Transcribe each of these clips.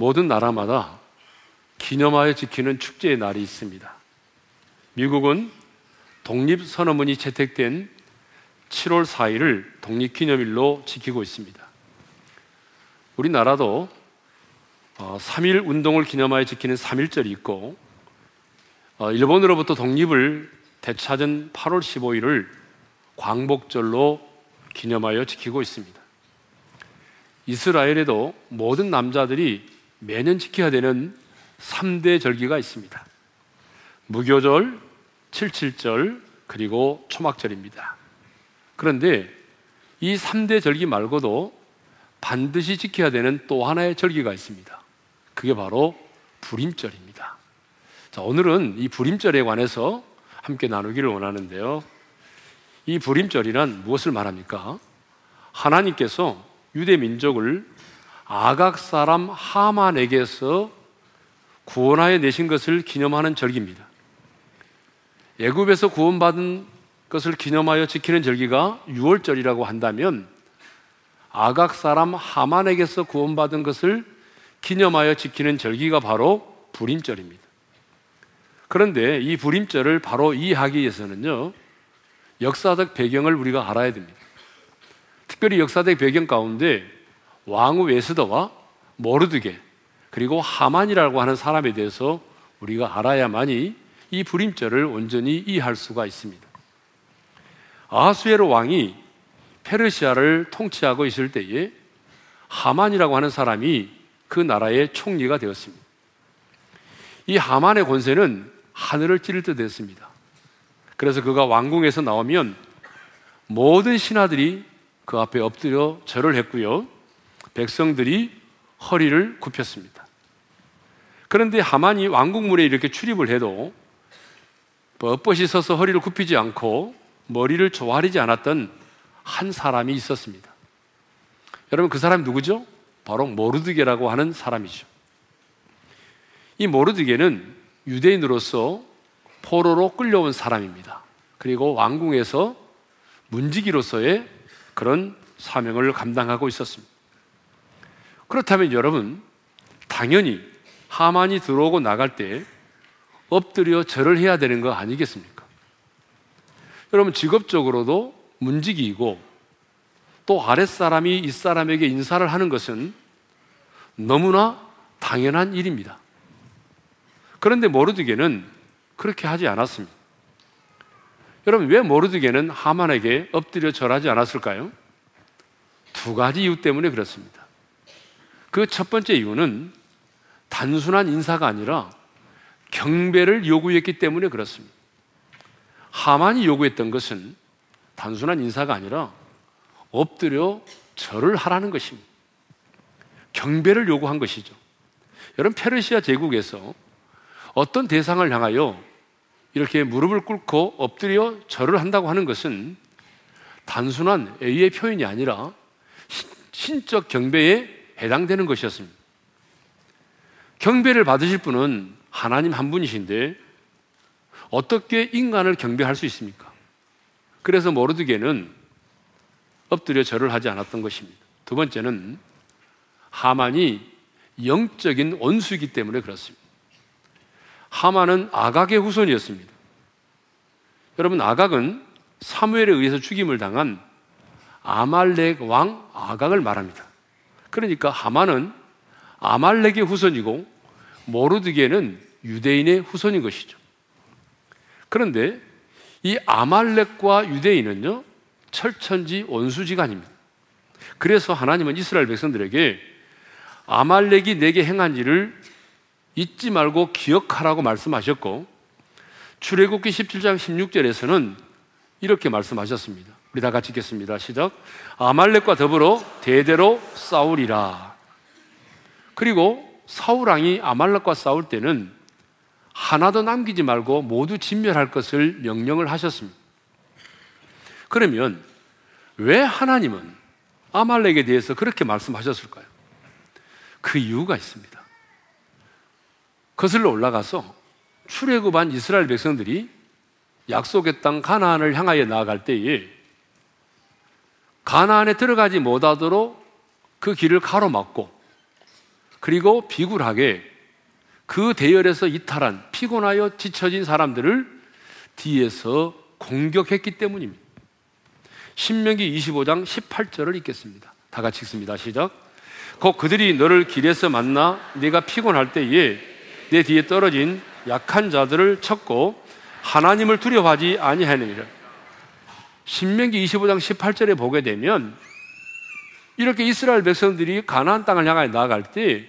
모든 나라마다 기념하여 지키는 축제의 날이 있습니다. 미국은 독립선언문이 채택된 7월 4일을 독립기념일로 지키고 있습니다. 우리나라도 3일 어, 운동을 기념하여 지키는 3일절이 있고 어, 일본으로부터 독립을 되찾은 8월 15일을 광복절로 기념하여 지키고 있습니다. 이스라엘에도 모든 남자들이 매년 지켜야 되는 3대 절기가 있습니다. 무교절, 칠칠절, 그리고 초막절입니다. 그런데 이 3대 절기 말고도 반드시 지켜야 되는 또 하나의 절기가 있습니다. 그게 바로 불임절입니다. 자, 오늘은 이 불임절에 관해서 함께 나누기를 원하는데요. 이 불임절이란 무엇을 말합니까? 하나님께서 유대 민족을 아각 사람 하만에게서 구원하여 내신 것을 기념하는 절기입니다. 애굽에서 구원받은 것을 기념하여 지키는 절기가 6월절이라고 한다면 아각 사람 하만에게서 구원받은 것을 기념하여 지키는 절기가 바로 불임절입니다. 그런데 이 불임절을 바로 이해하기 위해서는요, 역사적 배경을 우리가 알아야 됩니다. 특별히 역사적 배경 가운데 왕후 웨스더와 모르드게 그리고 하만이라고 하는 사람에 대해서 우리가 알아야만이 이 불임절을 온전히 이해할 수가 있습니다. 아하수에로 왕이 페르시아를 통치하고 있을 때에 하만이라고 하는 사람이 그 나라의 총리가 되었습니다. 이 하만의 권세는 하늘을 찌를 듯 했습니다. 그래서 그가 왕궁에서 나오면 모든 신하들이 그 앞에 엎드려 절을 했고요. 백성들이 허리를 굽혔습니다. 그런데 하만이 왕국문에 이렇게 출입을 해도 뻣뻣이 서서 허리를 굽히지 않고 머리를 조아리지 않았던 한 사람이 있었습니다. 여러분 그 사람이 누구죠? 바로 모르드게라고 하는 사람이죠. 이 모르드게는 유대인으로서 포로로 끌려온 사람입니다. 그리고 왕궁에서 문지기로서의 그런 사명을 감당하고 있었습니다. 그렇다면 여러분, 당연히 하만이 들어오고 나갈 때 엎드려 절을 해야 되는 거 아니겠습니까? 여러분, 직업적으로도 문직이고 또 아랫사람이 윗사람에게 인사를 하는 것은 너무나 당연한 일입니다. 그런데 모르드게는 그렇게 하지 않았습니다. 여러분, 왜 모르드게는 하만에게 엎드려 절하지 않았을까요? 두 가지 이유 때문에 그렇습니다. 그 첫 번째 이유는 단순한 인사가 아니라 경배를 요구했기 때문에 그렇습니다. 하만이 요구했던 것은 단순한 인사가 아니라 엎드려 절을 하라는 것입니다. 경배를 요구한 것이죠. 여러분, 페르시아 제국에서 어떤 대상을 향하여 이렇게 무릎을 꿇고 엎드려 절을 한다고 하는 것은 단순한 애의 표현이 아니라 신적 경배에 해당되는 것이었습니다. 경배를 받으실 분은 하나님 한 분이신데 어떻게 인간을 경배할 수 있습니까? 그래서 모르드게는 엎드려 절을 하지 않았던 것입니다. 두 번째는 하만이 영적인 원수이기 때문에 그렇습니다. 하만은 아각의 후손이었습니다. 여러분 아각은 사무엘에 의해서 죽임을 당한 아말렉 왕 아각을 말합니다. 그러니까 하만은 아말렉의 후손이고 모르드게는 유대인의 후손인 것이죠. 그런데 이 아말렉과 유대인은요 철천지 원수지간입니다. 그래서 하나님은 이스라엘 백성들에게 아말렉이 내게 행한 일을 잊지 말고 기억하라고 말씀하셨고 출애굽기 17장 16절에서는 이렇게 말씀하셨습니다. 우리 다 같이 읽겠습니다. 시작. 아말렉과 더불어 대대로 싸우리라. 그리고 사울 왕이 아말렉과 싸울 때는 하나도 남기지 말고 모두 진멸할 것을 명령을 하셨습니다. 그러면 왜 하나님은 아말렉에 대해서 그렇게 말씀하셨을까요? 그 이유가 있습니다. 거슬러 올라가서 출애굽한 이스라엘 백성들이 약속의 땅 가나안을 향하여 나아갈 때에 가나안에 들어가지 못하도록 그 길을 가로막고 그리고 비굴하게 그 대열에서 이탈한 피곤하여 지쳐진 사람들을 뒤에서 공격했기 때문입니다. 신명기 25장 18절을 읽겠습니다. 다 같이 읽습니다. 시작. 곧 그들이 너를 길에서 만나 네가 피곤할 때에 내 뒤에 떨어진 약한 자들을 쳤고 하나님을 두려워하지 아니하느니라. 신명기 25장 18절에 보게 되면 이렇게 이스라엘 백성들이 가나안 땅을 향하여 나아갈 때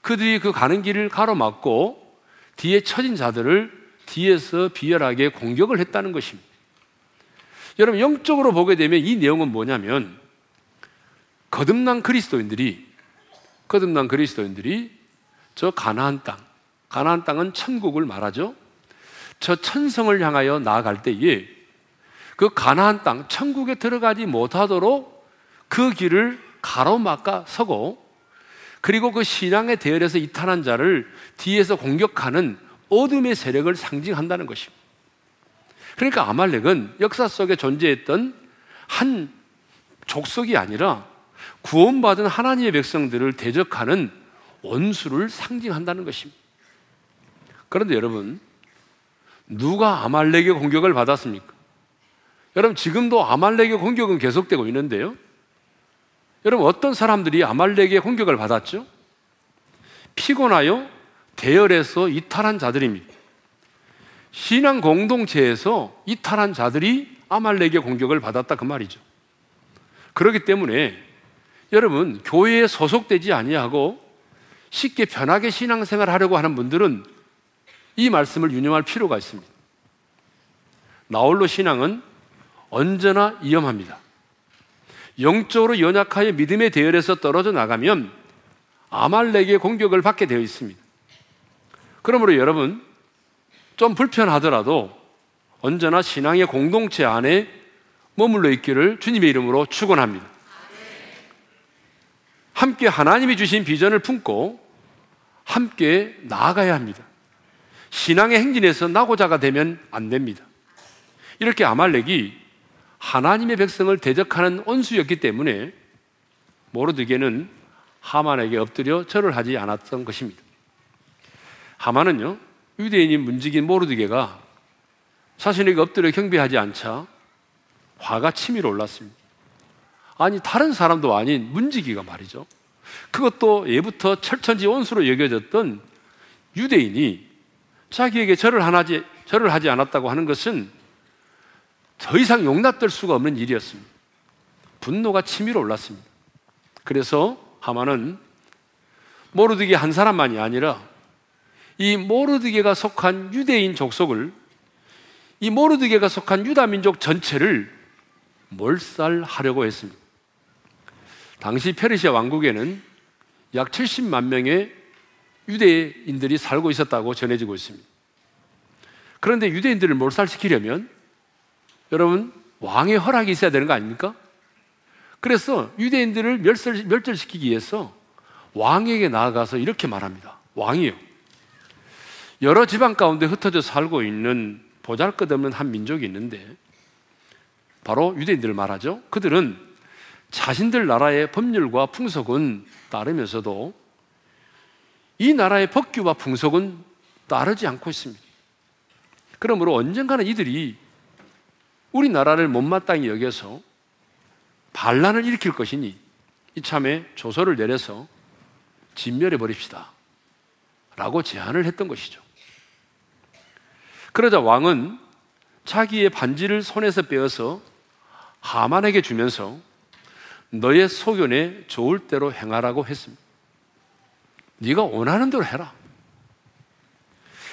그들이 그 가는 길을 가로막고 뒤에 처진 자들을 뒤에서 비열하게 공격을 했다는 것입니다. 여러분 영적으로 보게 되면 이 내용은 뭐냐면 거듭난 그리스도인들이 거듭난 그리스도인들이 저 가나안 땅, 가나안 땅은 천국을 말하죠. 저 천성을 향하여 나아갈 때에 그 가나안 땅, 천국에 들어가지 못하도록 그 길을 가로막아 서고 그리고 그 신앙의 대열에서 이탈한 자를 뒤에서 공격하는 어둠의 세력을 상징한다는 것입니다. 그러니까 아말렉은 역사 속에 존재했던 한 족속이 아니라 구원받은 하나님의 백성들을 대적하는 원수를 상징한다는 것입니다. 그런데 여러분, 누가 아말렉의 공격을 받았습니까? 여러분, 지금도 아말렉의 공격은 계속되고 있는데요. 여러분, 어떤 사람들이 아말렉의 공격을 받았죠? 피곤하여 대열에서 이탈한 자들입니다. 신앙 공동체에서 이탈한 자들이 아말렉의 공격을 받았다 그 말이죠. 그렇기 때문에 여러분 교회에 소속되지 아니하고 쉽게 편하게 신앙생활 하려고 하는 분들은 이 말씀을 유념할 필요가 있습니다. 나홀로 신앙은 언제나 위험합니다. 영적으로 연약하여 믿음의 대열에서 떨어져 나가면 아말렉의 공격을 받게 되어 있습니다. 그러므로 여러분 좀 불편하더라도 언제나 신앙의 공동체 안에 머물러 있기를 주님의 이름으로 축원합니다. 함께 하나님이 주신 비전을 품고 함께 나아가야 합니다. 신앙의 행진에서 나고자가 되면 안 됩니다. 이렇게 아말렉이 하나님의 백성을 대적하는 온수였기 때문에 모르드게는 하만에게 엎드려 절을 하지 않았던 것입니다. 하만은요, 유대인인 문지긴 모르드게가 자신에게 엎드려 경배하지 않자 화가 치밀어 올랐습니다. 아니 다른 사람도 아닌 문지기가 말이죠. 그것도 예부터 철천지 온수로 여겨졌던 유대인이 자기에게 절을 하지, 절을 하지 않았다고 하는 것은 더 이상 용납될 수가 없는 일이었습니다. 분노가 치밀어 올랐습니다. 그래서 하만은 모르드게 한 사람만이 아니라 이 모르드게가 속한 유대인 족속을 이 모르드게가 속한 유다 민족 전체를 몰살하려고 했습니다. 당시 페르시아 왕국에는 약 70만 명의 유대인들이 살고 있었다고 전해지고 있습니다. 그런데 유대인들을 몰살시키려면 여러분 왕의 허락이 있어야 되는 거 아닙니까? 그래서 유대인들을 멸절, 멸절시키기 위해서 왕에게 나아가서 이렇게 말합니다. 왕이요. 여러 지방 가운데 흩어져 살고 있는 보잘 것 없는 한 민족이 있는데 바로 유대인들을 말하죠. 그들은 자신들 나라의 법률과 풍속은 따르면서도 이 나라의 법규와 풍속은 따르지 않고 있습니다. 그러므로 언젠가는 이들이 우리나라를 못마땅히 여겨서 반란을 일으킬 것이니 이참에 조서를 내려서 진멸해 버립시다. 라고 제안을 했던 것이죠. 그러자 왕은 자기의 반지를 손에서 빼어서 하만에게 주면서 너의 소견에 좋을 대로 행하라고 했습니다. 네가 원하는 대로 해라.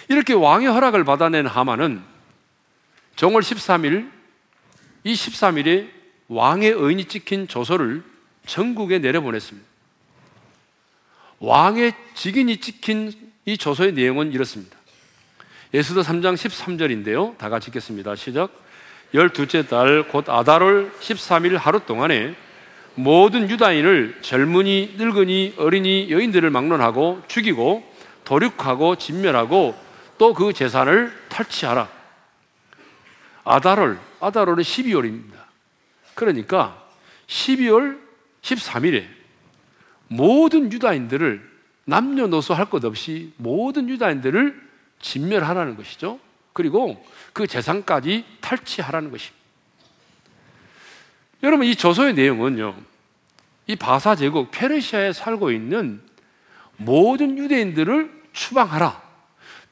이렇게 왕의 허락을 받아낸 하만은 정월 13일 이 13일에 왕의 의인이 찍힌 조서를 전국에 내려보냈습니다. 왕의 직인이 찍힌 이 조서의 내용은 이렇습니다. 예수도 3장 13절인데요. 다 같이 읽겠습니다. 시작. 열두째 달 곧 아달월 13일 하루 동안에 모든 유다인을 젊은이, 늙은이, 어린이, 여인들을 막론하고 죽이고 도륙하고 진멸하고 또 그 재산을 탈취하라. 아달월, 아달월은 12월입니다. 그러니까 12월 13일에 모든 유다인들을 남녀노소 할 것 없이 모든 유다인들을 진멸하라는 것이죠. 그리고 그 재산까지 탈취하라는 것입니다. 여러분 이 조서의 내용은요. 이 바사 제국 페르시아에 살고 있는 모든 유대인들을 추방하라.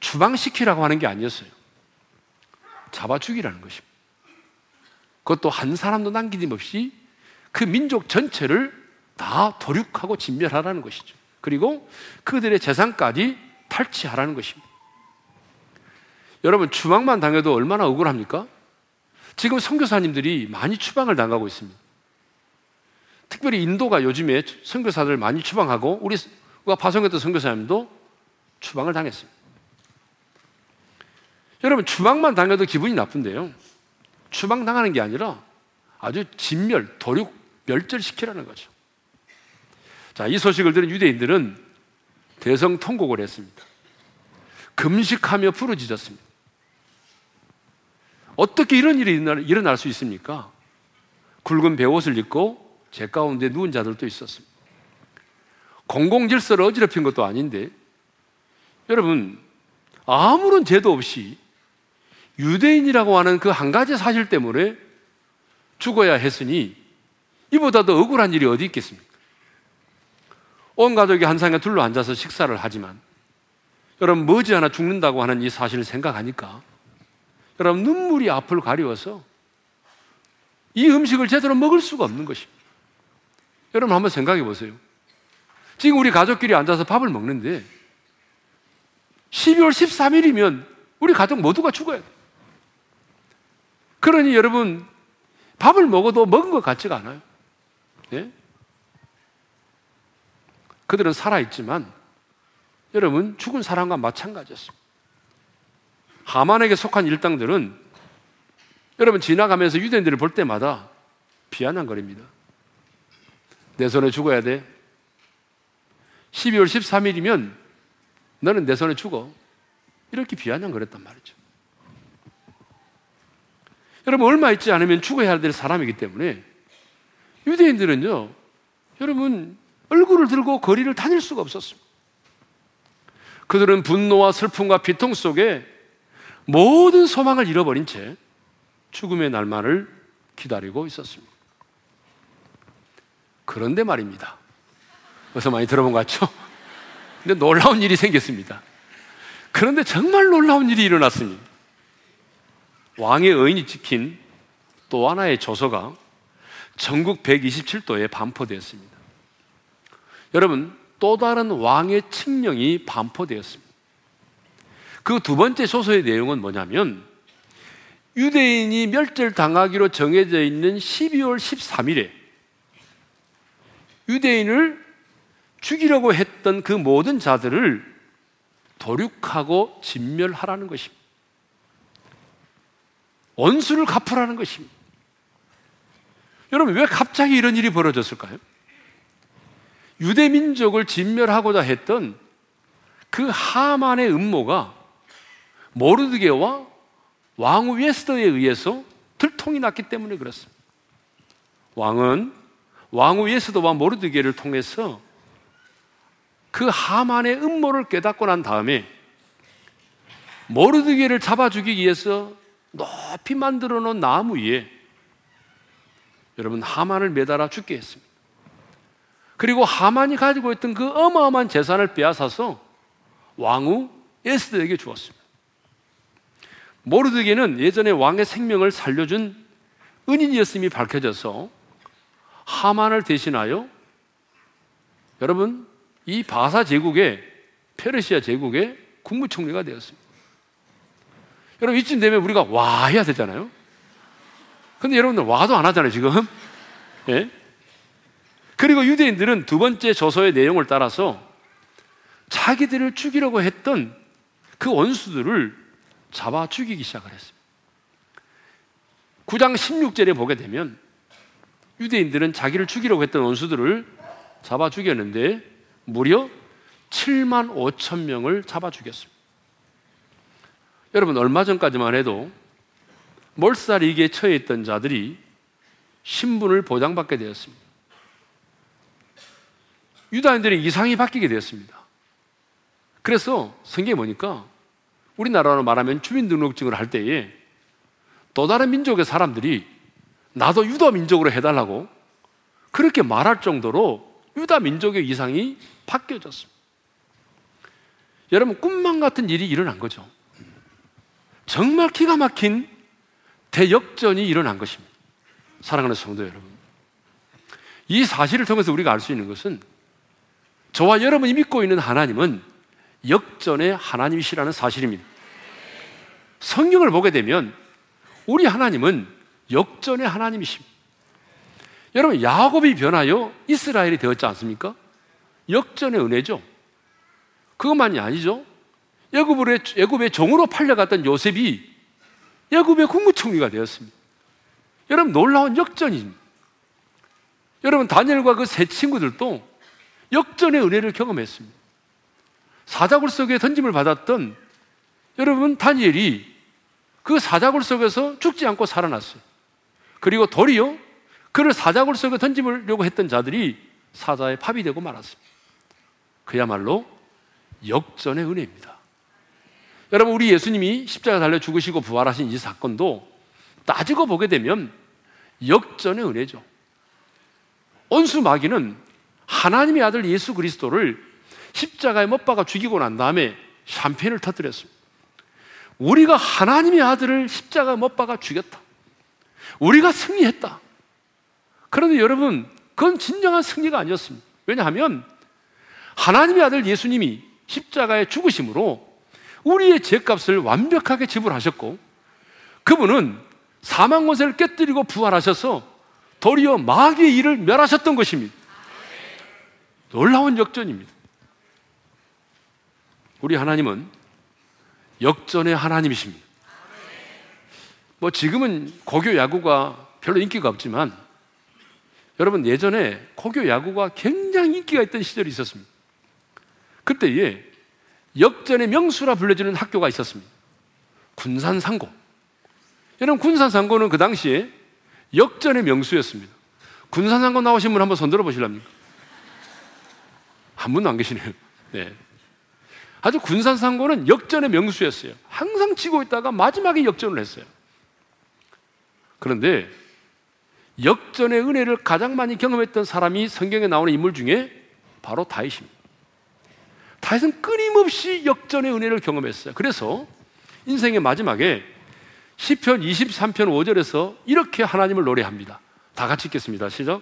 추방시키라고 하는 게 아니었어요. 잡아 죽이라는 것입니다. 그것도 한 사람도 남기짐없이 그 민족 전체를 다 도륙하고 진멸하라는 것이죠. 그리고 그들의 재산까지 탈취하라는 것입니다. 여러분 추방만 당해도 얼마나 억울합니까? 지금 선교사님들이 많이 추방을 당하고 있습니다. 특별히 인도가 요즘에 선교사들 많이 추방하고 우리가 파송했던 선교사님도 추방을 당했습니다. 여러분 추방만 당해도 기분이 나쁜데요. 추방 당하는 게 아니라 아주 진멸, 도륙, 멸절시키라는 거죠. 자, 이 소식을 들은 유대인들은 대성 통곡을 했습니다. 금식하며 부르짖었습니다. 어떻게 이런 일이 일어날 수 있습니까? 굵은 베옷을 입고 제 가운데 누운 자들도 있었습니다. 공공질서를 어지럽힌 것도 아닌데, 여러분, 아무런 죄도 없이 유대인이라고 하는 그 한 가지 사실 때문에 죽어야 했으니 이보다 더 억울한 일이 어디 있겠습니까? 온 가족이 한 상에 둘러 앉아서 식사를 하지만 여러분 머지않아 죽는다고 하는 이 사실을 생각하니까 여러분 눈물이 앞을 가리워서 이 음식을 제대로 먹을 수가 없는 것입니다. 여러분 한번 생각해 보세요. 지금 우리 가족끼리 앉아서 밥을 먹는데 12월 13일이면 우리 가족 모두가 죽어야 돼. 그러니 여러분 밥을 먹어도 먹은 것 같지가 않아요. 예? 그들은 살아있지만 여러분 죽은 사람과 마찬가지였습니다. 하만에게 속한 일당들은 여러분 지나가면서 유대인들을 볼 때마다 비아냥거립니다. 내 손에 죽어야 돼. 12월 13일이면 너는 내 손에 죽어. 이렇게 비아냥거렸단 말이죠. 여러분 얼마 있지 않으면 죽어야 될 사람이기 때문에 유대인들은요. 여러분 얼굴을 들고 거리를 다닐 수가 없었습니다. 그들은 분노와 슬픔과 비통 속에 모든 소망을 잃어버린 채 죽음의 날만을 기다리고 있었습니다. 그런데 말입니다. 어서 많이 들어본 것 같죠? 근데 놀라운 일이 생겼습니다. 그런데 정말 놀라운 일이 일어났습니다. 왕의 의인이 찍힌 또 하나의 조서가 전국 127도에 반포되었습니다. 여러분, 또 다른 왕의 칙령이 반포되었습니다. 그 두 번째 소서의 내용은 뭐냐면 유대인이 멸절당하기로 정해져 있는 12월 13일에 유대인을 죽이려고 했던 그 모든 자들을 도륙하고 진멸하라는 것입니다. 원수를 갚으라는 것입니다. 여러분, 왜 갑자기 이런 일이 벌어졌을까요? 유대 민족을 진멸하고자 했던 그 하만의 음모가 모르드게와 왕후 웨스터에 의해서 들통이 났기 때문에 그렇습니다. 왕은 왕후 웨스터와 모르드게를 통해서 그 하만의 음모를 깨닫고 난 다음에 모르드게를 잡아 죽이기 위해서 높이 만들어 놓은 나무 위에 여러분 하만을 매달아 죽게 했습니다. 그리고 하만이 가지고 있던 그 어마어마한 재산을 빼앗아서 왕후 에스더에게 주었습니다. 모르드게는 예전에 왕의 생명을 살려준 은인이었음이 밝혀져서 하만을 대신하여 여러분 이 바사 제국의 페르시아 제국의 국무총리가 되었습니다. 여러분 이쯤 되면 우리가 와 해야 되잖아요. 근데 여러분들 와도 안 하잖아요 지금. 예? 그리고 유대인들은 두 번째 저서의 내용을 따라서 자기들을 죽이려고 했던 그 원수들을 잡아 죽이기 시작을 했습니다. 9장 16절에 보게 되면 유대인들은 자기를 죽이려고 했던 원수들을 잡아 죽였는데 무려 7만 5천 명을 잡아 죽였습니다. 여러분 얼마 전까지만 해도 몰살이기에 처해 있던 자들이 신분을 보장받게 되었습니다. 유다인들의 이상이 바뀌게 되었습니다. 그래서 성경에 보니까 우리나라로 말하면 주민등록증을 할 때에 또 다른 민족의 사람들이 나도 유다 민족으로 해달라고 그렇게 말할 정도로 유다 민족의 이상이 바뀌어졌습니다. 여러분, 꿈만 같은 일이 일어난 거죠. 정말 기가 막힌 대역전이 일어난 것입니다. 사랑하는 성도 여러분. 이 사실을 통해서 우리가 알 수 있는 것은 저와 여러분이 믿고 있는 하나님은 역전의 하나님이시라는 사실입니다. 성경을 보게 되면 우리 하나님은 역전의 하나님이십니다. 여러분, 야곱이 변하여 이스라엘이 되었지 않습니까? 역전의 은혜죠. 그것만이 아니죠. 애굽의, 애굽의 종으로 팔려갔던 요셉이 애굽의 국무총리가 되었습니다. 여러분, 놀라운 역전입니다. 여러분, 다니엘과 그 세 친구들도 역전의 은혜를 경험했습니다. 사자굴 속에 던짐을 받았던 여러분, 다니엘이 그 사자굴 속에서 죽지 않고 살아났어요. 그리고 도리어 그를 사자굴 속에 던지려고 했던 자들이 사자의 팝이 되고 말았습니다. 그야말로 역전의 은혜입니다. 여러분, 우리 예수님이 십자가 달려 죽으시고 부활하신 이 사건도 따지고 보게 되면 역전의 은혜죠. 온수 마귀는 하나님의 아들 예수 그리스도를 십자가에 못 박아 죽이고 난 다음에 샴페인을 터뜨렸습니다. 우리가 하나님의 아들을 십자가에 못 박아 죽였다. 우리가 승리했다. 그런데 여러분, 그건 진정한 승리가 아니었습니다. 왜냐하면 하나님의 아들 예수님이 십자가에 죽으심으로 우리의 죄값을 완벽하게 지불하셨고 그분은 사망 권세를 깨뜨리고 부활하셔서 도리어 마귀의 일을 멸하셨던 것입니다. 놀라운 역전입니다. 우리 하나님은 역전의 하나님이십니다. 뭐 지금은 고교 야구가 별로 인기가 없지만 여러분 예전에 고교 야구가 굉장히 인기가 있던 시절이 있었습니다. 그때에 역전의 명수라 불려지는 학교가 있었습니다. 군산상고. 여러분 군산상고는 그 당시에 역전의 명수였습니다. 군산상고 나오신 분 한번 손들어 보실랍니까? 한 분도 안 계시네요. 네. 아주 군산상고는 역전의 명수였어요. 항상 치고 있다가 마지막에 역전을 했어요. 그런데 역전의 은혜를 가장 많이 경험했던 사람이 성경에 나오는 인물 중에 바로 다윗입니다. 다윗은 끊임없이 역전의 은혜를 경험했어요. 그래서 인생의 마지막에 시편 23편 5절에서 이렇게 하나님을 노래합니다. 다 같이 읽겠습니다. 시작.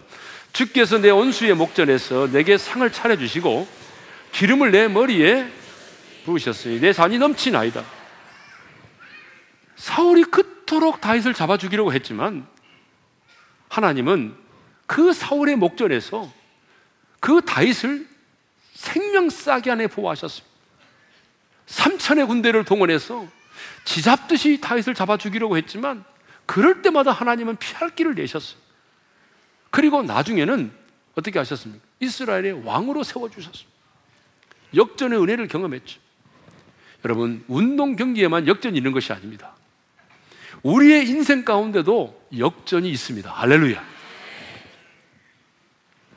주께서 내 원수의 목전에서 내게 상을 차려 주시고 기름을 내 머리에 부으셨으니 내 잔이 넘치나이다. 사울이 그토록 다윗을 잡아 죽이려고 했지만 하나님은 그 사울의 목전에서 그 다윗을 생명싸게 안에 보호하셨습니다. 삼천의 군대를 동원해서 지잡듯이 다윗을 잡아 죽이려고 했지만 그럴 때마다 하나님은 피할 길을 내셨어요. 그리고 나중에는 어떻게 하셨습니까? 이스라엘의 왕으로 세워주셨습니다. 역전의 은혜를 경험했죠. 여러분, 운동 경기에만 역전이 있는 것이 아닙니다. 우리의 인생 가운데도 역전이 있습니다. 할렐루야.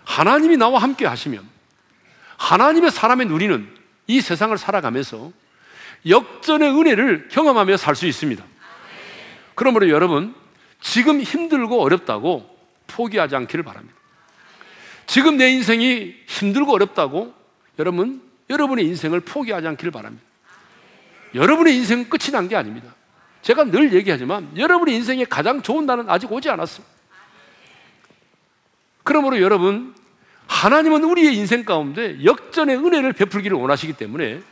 하나님이 나와 함께 하시면 하나님의 사람의 누리는 이 세상을 살아가면서 역전의 은혜를 경험하며 살 수 있습니다. 그러므로 여러분, 지금 힘들고 어렵다고 포기하지 않기를 바랍니다. 지금 내 인생이 힘들고 어렵다고 여러분, 여러분의 인생을 포기하지 않기를 바랍니다. 여러분의 인생은 끝이 난 게 아닙니다. 제가 늘 얘기하지만 여러분의 인생에 가장 좋은 날은 아직 오지 않았습니다. 그러므로 여러분, 하나님은 우리의 인생 가운데 역전의 은혜를 베풀기를 원하시기 때문에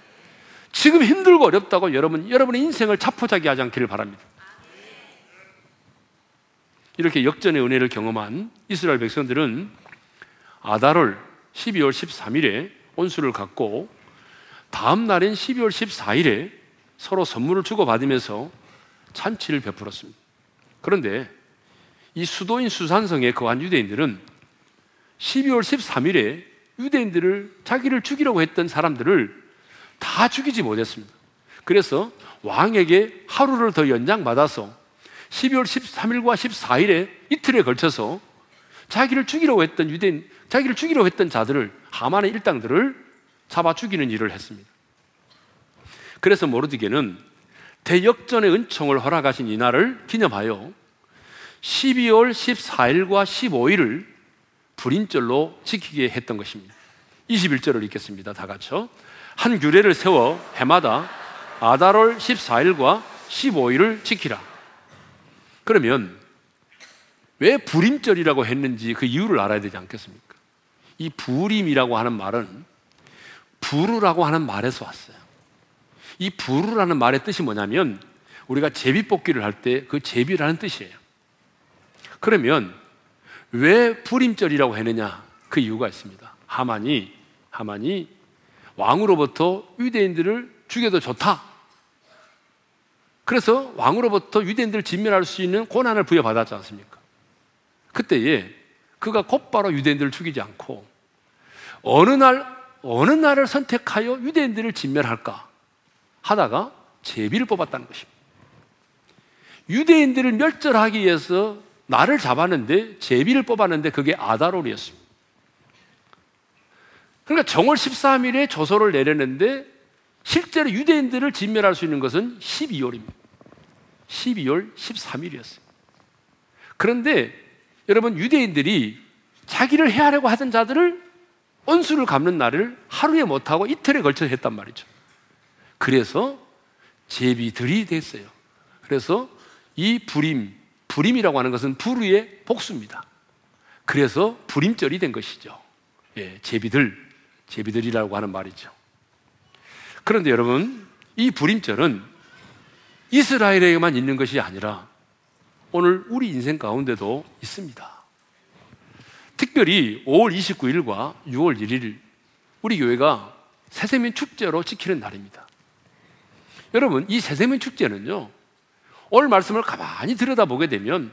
지금 힘들고 어렵다고 여러분, 여러분의 인생을 자포자기 하지 않기를 바랍니다. 이렇게 역전의 은혜를 경험한 이스라엘 백성들은 아달월 12월 13일에 온수를 갖고 다음 날인 12월 14일에 서로 선물을 주고받으면서 찬치를 베풀었습니다. 그런데 이 수도인 수산성에 거한 유대인들은 12월 13일에 유대인들을 자기를 죽이려고 했던 사람들을 다 죽이지 못했습니다. 그래서 왕에게 하루를 더 연장받아서 12월 13일과 14일에 이틀에 걸쳐서 자기를 죽이려고 했던 유대인, 자기를 죽이려고 했던 자들을 하만의 일당들을 잡아 죽이는 일을 했습니다. 그래서 모르디게는 대역전의 은총을 허락하신 이날을 기념하여 12월 14일과 15일을 불임절로 지키게 했던 것입니다. 21절을 읽겠습니다. 다 같이요. 한 규례를 세워 해마다 아달월 14일과 15일을 지키라. 그러면 왜 불임절이라고 했는지 그 이유를 알아야 되지 않겠습니까? 이 불임이라고 하는 말은 부르라고 하는 말에서 왔어요. 이 부르라는 말의 뜻이 뭐냐면 우리가 제비 뽑기를 할 때 그 제비라는 뜻이에요. 그러면 왜 불임절이라고 했느냐? 그 이유가 있습니다. 하만이 하만이 왕으로부터 유대인들을 죽여도 좋다. 그래서 왕으로부터 유대인들을 진멸할 수 있는 고난을 부여받았지 않습니까? 그때에 그가 곧바로 유대인들을 죽이지 않고 어느 날 어느 날을 선택하여 유대인들을 진멸할까 하다가 제비를 뽑았다는 것입니다. 유대인들을 멸절하기 위해서 나를 잡았는데 제비를 뽑았는데 그게 아다롤이었습니다. 그러니까 정월 13일에 조서를 내렸는데 실제로 유대인들을 진멸할 수 있는 것은 12월입니다. 12월 13일이었어요. 그런데 여러분 유대인들이 자기를 해하려고 하던 자들을 원수를 갚는 날을 하루에 못하고 이틀에 걸쳐 했단 말이죠. 그래서 제비들이 됐어요. 그래서 이 불임, 불임이라고 하는 것은 불의의 복수입니다. 그래서 불임절이 된 것이죠. 예, 제비들, 제비들이라고 하는 말이죠. 그런데 여러분, 이 불임절은 이스라엘에게만 있는 것이 아니라 오늘 우리 인생 가운데도 있습니다. 특별히 5월 29일과 6월 1일 우리 교회가 새세민 축제로 지키는 날입니다. 여러분, 이 새세민 축제는요, 오늘 말씀을 가만히 들여다보게 되면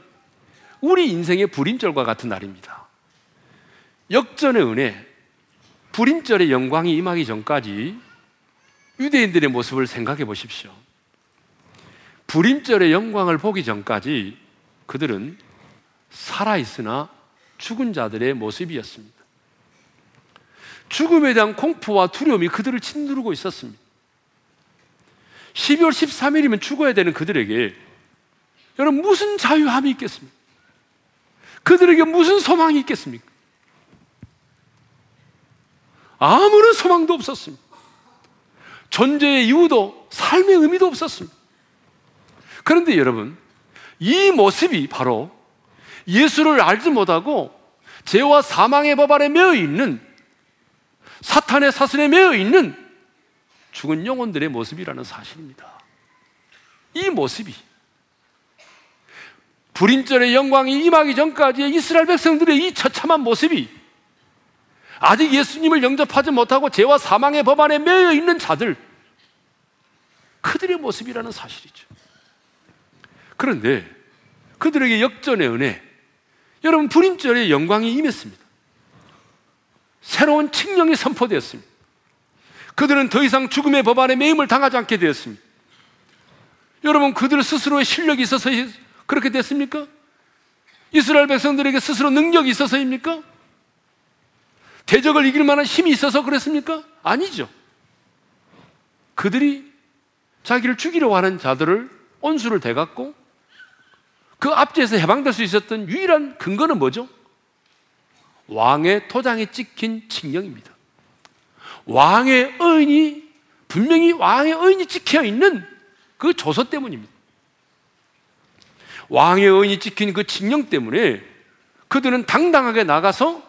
우리 인생의 불임절과 같은 날입니다. 역전의 은혜, 불임절의 영광이 임하기 전까지 유대인들의 모습을 생각해 보십시오. 불임절의 영광을 보기 전까지 그들은 살아있으나 죽은 자들의 모습이었습니다. 죽음에 대한 공포와 두려움이 그들을 짓누르고 있었습니다. 12월 13일이면 죽어야 되는 그들에게 여러분 무슨 자유함이 있겠습니까? 그들에게 무슨 소망이 있겠습니까? 아무런 소망도 없었습니다. 존재의 이유도 삶의 의미도 없었습니다. 그런데 여러분, 이 모습이 바로 예수를 알지 못하고 죄와 사망의 법 아래 매여 있는 사탄의 사슬에 매여 있는 죽은 영혼들의 모습이라는 사실입니다. 이 모습이 불인절의 영광이 임하기 전까지의 이스라엘 백성들의 이 처참한 모습이 아직 예수님을 영접하지 못하고 죄와 사망의 법 안에 매여 있는 자들 그들의 모습이라는 사실이죠. 그런데 그들에게 역전의 은혜, 여러분 불임절의 영광이 임했습니다. 새로운 칙령이 선포되었습니다. 그들은 더 이상 죽음의 법 안에 매임을 당하지 않게 되었습니다. 여러분 그들 스스로의 실력이 있어서 그렇게 됐습니까? 이스라엘 백성들에게 스스로 능력이 있어서입니까? 대적을 이길 만한 힘이 있어서 그랬습니까? 아니죠. 그들이 자기를 죽이려고 하는 자들을 온수를 대갖고 그 압제에서 해방될 수 있었던 유일한 근거는 뭐죠? 왕의 토장에 찍힌 칙령입니다. 왕의 의인이 분명히 왕의 의인이 찍혀 있는 그 조서 때문입니다. 왕의 의인이 찍힌 그 칙령 때문에 그들은 당당하게 나가서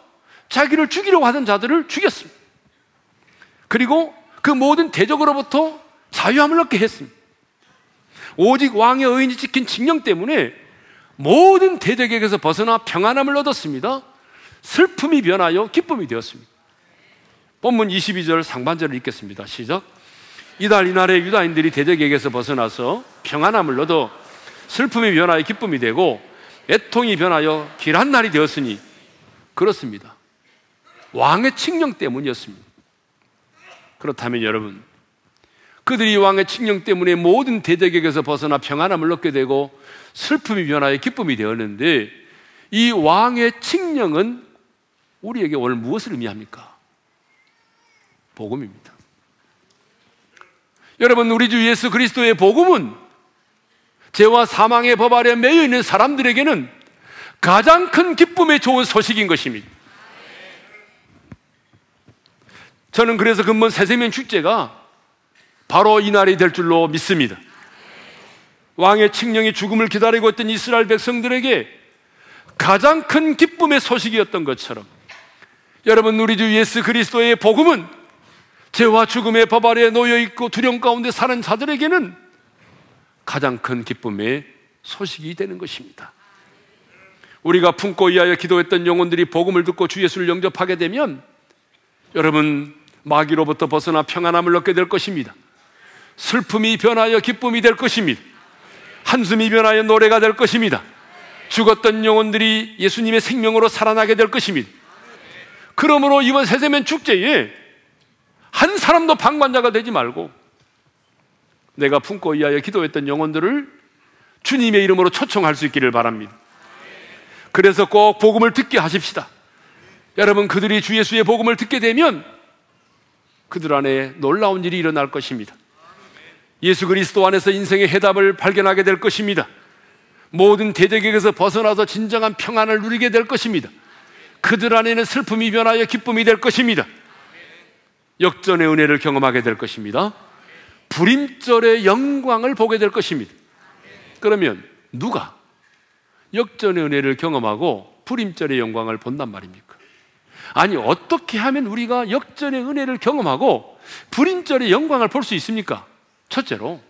자기를 죽이려고 하던 자들을 죽였습니다. 그리고 그 모든 대적으로부터 자유함을 얻게 했습니다. 오직 왕의 의인이 찍힌 칙령 때문에 모든 대적에게서 벗어나 평안함을 얻었습니다. 슬픔이 변하여 기쁨이 되었습니다. 본문 22절 상반절을 읽겠습니다. 시작. 이달 이날에 유다인들이 대적에게서 벗어나서 평안함을 얻어 슬픔이 변하여 기쁨이 되고 애통이 변하여 길한 날이 되었으니 그렇습니다. 왕의 칙령 때문이었습니다. 그렇다면 여러분, 그들이 왕의 칙령 때문에 모든 대적에게서 벗어나 평안함을 얻게 되고 슬픔이 변하여 기쁨이 되었는데 이 왕의 칙령은 우리에게 오늘 무엇을 의미합니까? 복음입니다. 여러분, 우리 주 예수 그리스도의 복음은 죄와 사망의 법 아래 매여 있는 사람들에게는 가장 큰 기쁨의 좋은 소식인 것입니다. 저는 그래서 근본 새세면 축제가 바로 이 날이 될 줄로 믿습니다. 왕의 칙령이 죽음을 기다리고 있던 이스라엘 백성들에게 가장 큰 기쁨의 소식이었던 것처럼 여러분 우리 주 예수 그리스도의 복음은 죄와 죽음의 법 아래 놓여 있고 두려움 가운데 사는 자들에게는 가장 큰 기쁨의 소식이 되는 것입니다. 우리가 품고 이하여 기도했던 영혼들이 복음을 듣고 주 예수를 영접하게 되면 여러분 마귀로부터 벗어나 평안함을 얻게 될 것입니다. 슬픔이 변하여 기쁨이 될 것입니다. 한숨이 변하여 노래가 될 것입니다. 죽었던 영혼들이 예수님의 생명으로 살아나게 될 것입니다. 그러므로 이번 세세면 축제에 한 사람도 방관자가 되지 말고 내가 품고 이하여 기도했던 영혼들을 주님의 이름으로 초청할 수 있기를 바랍니다. 그래서 꼭 복음을 듣게 하십시다. 여러분 그들이 주 예수의 복음을 듣게 되면 그들 안에 놀라운 일이 일어날 것입니다. 예수 그리스도 안에서 인생의 해답을 발견하게 될 것입니다. 모든 대적에게서 벗어나서 진정한 평안을 누리게 될 것입니다. 그들 안에는 슬픔이 변하여 기쁨이 될 것입니다. 역전의 은혜를 경험하게 될 것입니다. 불임절의 영광을 보게 될 것입니다. 그러면 누가 역전의 은혜를 경험하고 불임절의 영광을 본단 말입니까? 아니, 어떻게 하면 우리가 역전의 은혜를 경험하고 불임절의 영광을 볼 수 있습니까? 첫째로,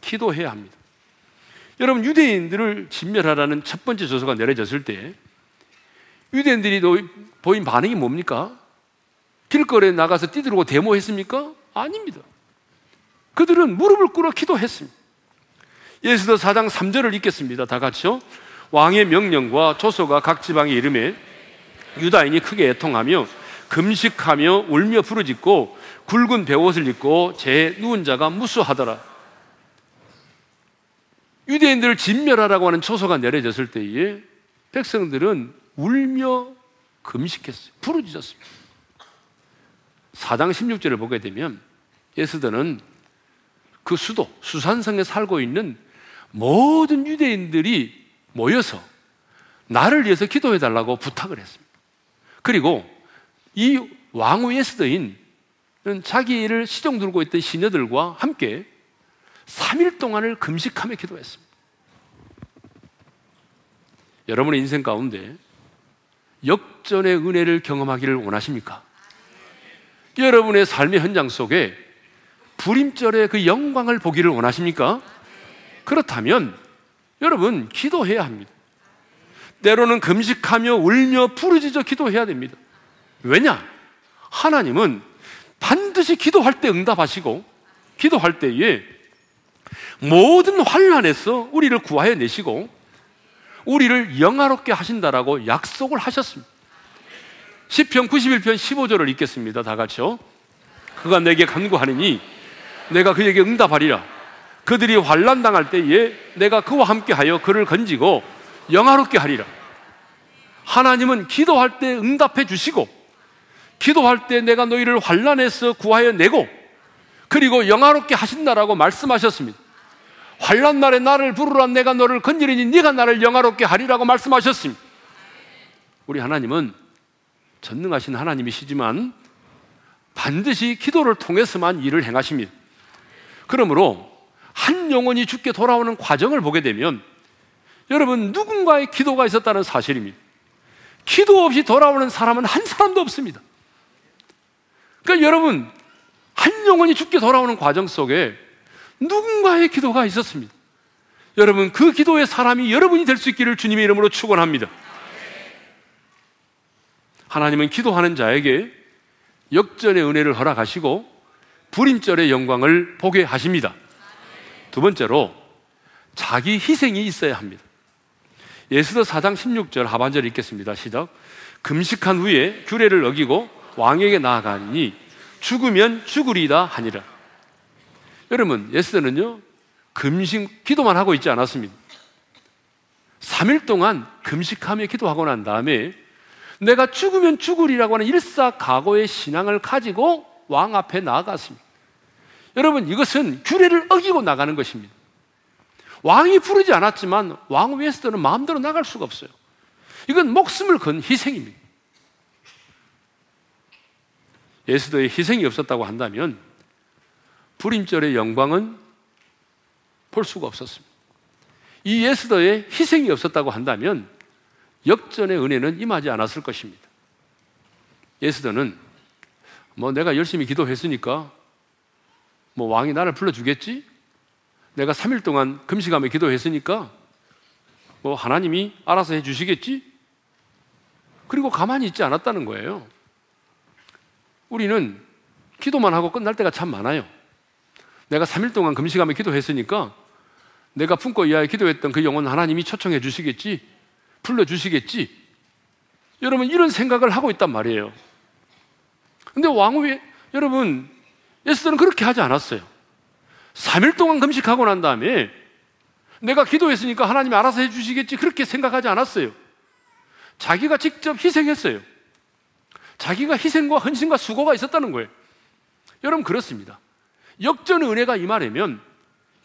기도해야 합니다. 여러분, 유대인들을 진멸하라는 첫 번째 조서가 내려졌을 때, 유대인들이 보인 반응이 뭡니까? 길거리에 나가서 뛰들고 데모했습니까? 아닙니다. 그들은 무릎을 꿇어 기도했습니다. 예수도 4장 3절을 읽겠습니다. 다 같이요. 왕의 명령과 조서가 각 지방에 이름에 유다인이 크게 애통하며 금식하며 울며 부르짖고 굵은 베옷을 입고 제 누운 자가 무수하더라. 유대인들을 진멸하라고 하는 초소가 내려졌을 때에 백성들은 울며 금식했어요. 부르짖었습니다. 4장 16절을 보게 되면 예수들은 그 수도 수산성에 살고 있는 모든 유대인들이 모여서 나를 위해서 기도해 달라고 부탁을 했습니다. 그리고 이 왕후 에스더인 자기를 시종 들고 있던 시녀들과 함께 3일 동안을 금식하며 기도했습니다. 여러분의 인생 가운데 역전의 은혜를 경험하기를 원하십니까? 여러분의 삶의 현장 속에 불임절의 그 영광을 보기를 원하십니까? 그렇다면 여러분 기도해야 합니다. 때로는 금식하며 울며 부르짖어 기도해야 됩니다. 왜냐? 하나님은 반드시 기도할 때 응답하시고 기도할 때에 모든 환란에서 우리를 구하여 내시고 우리를 영화롭게 하신다라고 약속을 하셨습니다. 시편 91편 15절을 읽겠습니다. 다 같이요. 그가 내게 간구하느니 내가 그에게 응답하리라. 그들이 환란 당할 때에 내가 그와 함께하여 그를 건지고 영화롭게 하리라. 하나님은 기도할 때 응답해 주시고 기도할 때 내가 너희를 환란에서 구하여 내고 그리고 영화롭게 하신다라고 말씀하셨습니다. 환란 날에 나를 부르라 내가 너를 건지리니 네가 나를 영화롭게 하리라고 말씀하셨습니다. 우리 하나님은 전능하신 하나님이시지만 반드시 기도를 통해서만 일을 행하십니다. 그러므로 한 영혼이 죽게 돌아오는 과정을 보게 되면 여러분 누군가의 기도가 있었다는 사실입니다. 기도 없이 돌아오는 사람은 한 사람도 없습니다. 그러니까 여러분 한 영혼이 죽게 돌아오는 과정 속에 누군가의 기도가 있었습니다. 여러분 그 기도의 사람이 여러분이 될 수 있기를 주님의 이름으로 축원합니다. 하나님은 기도하는 자에게 역전의 은혜를 허락하시고 불임절의 영광을 보게 하십니다. 두 번째로 자기 희생이 있어야 합니다. 예수도 4장 16절 하반절 읽겠습니다. 시작. 금식한 후에 규례를 어기고 왕에게 나아가니 죽으면 죽으리다 하니라. 여러분, 예수는요, 금식, 기도만 하고 있지 않았습니다. 3일 동안 금식하며 기도하고 난 다음에 내가 죽으면 죽으리라고 하는 일사각오의 신앙을 가지고 왕 앞에 나아갔습니다. 여러분, 이것은 규례를 어기고 나가는 것입니다. 왕이 부르지 않았지만 왕 웨스터는 마음대로 나갈 수가 없어요. 이건 목숨을 건 희생입니다. 예수도의 희생이 없었다고 한다면 불임절의 영광은 볼 수가 없었습니다. 이 예수도의 희생이 없었다고 한다면 역전의 은혜는 임하지 않았을 것입니다. 예수도는 뭐 내가 열심히 기도했으니까 뭐 왕이 나를 불러주겠지? 내가 3일 동안 금식하며 기도했으니까 뭐 하나님이 알아서 해주시겠지? 그리고 가만히 있지 않았다는 거예요. 우리는 기도만 하고 끝날 때가 참 많아요. 내가 3일 동안 금식하며 기도했으니까 내가 품고 이하에 기도했던 그 영혼 하나님이 초청해 주시겠지? 불러 주시겠지? 여러분 이런 생각을 하고 있단 말이에요. 근데 왕후에 여러분 예수들은 그렇게 하지 않았어요. 3일 동안 금식하고 난 다음에 내가 기도했으니까 하나님이 알아서 해 주시겠지 그렇게 생각하지 않았어요. 자기가 직접 희생했어요. 자기가 희생과 헌신과 수고가 있었다는 거예요. 여러분 그렇습니다. 역전 은혜가 임하려면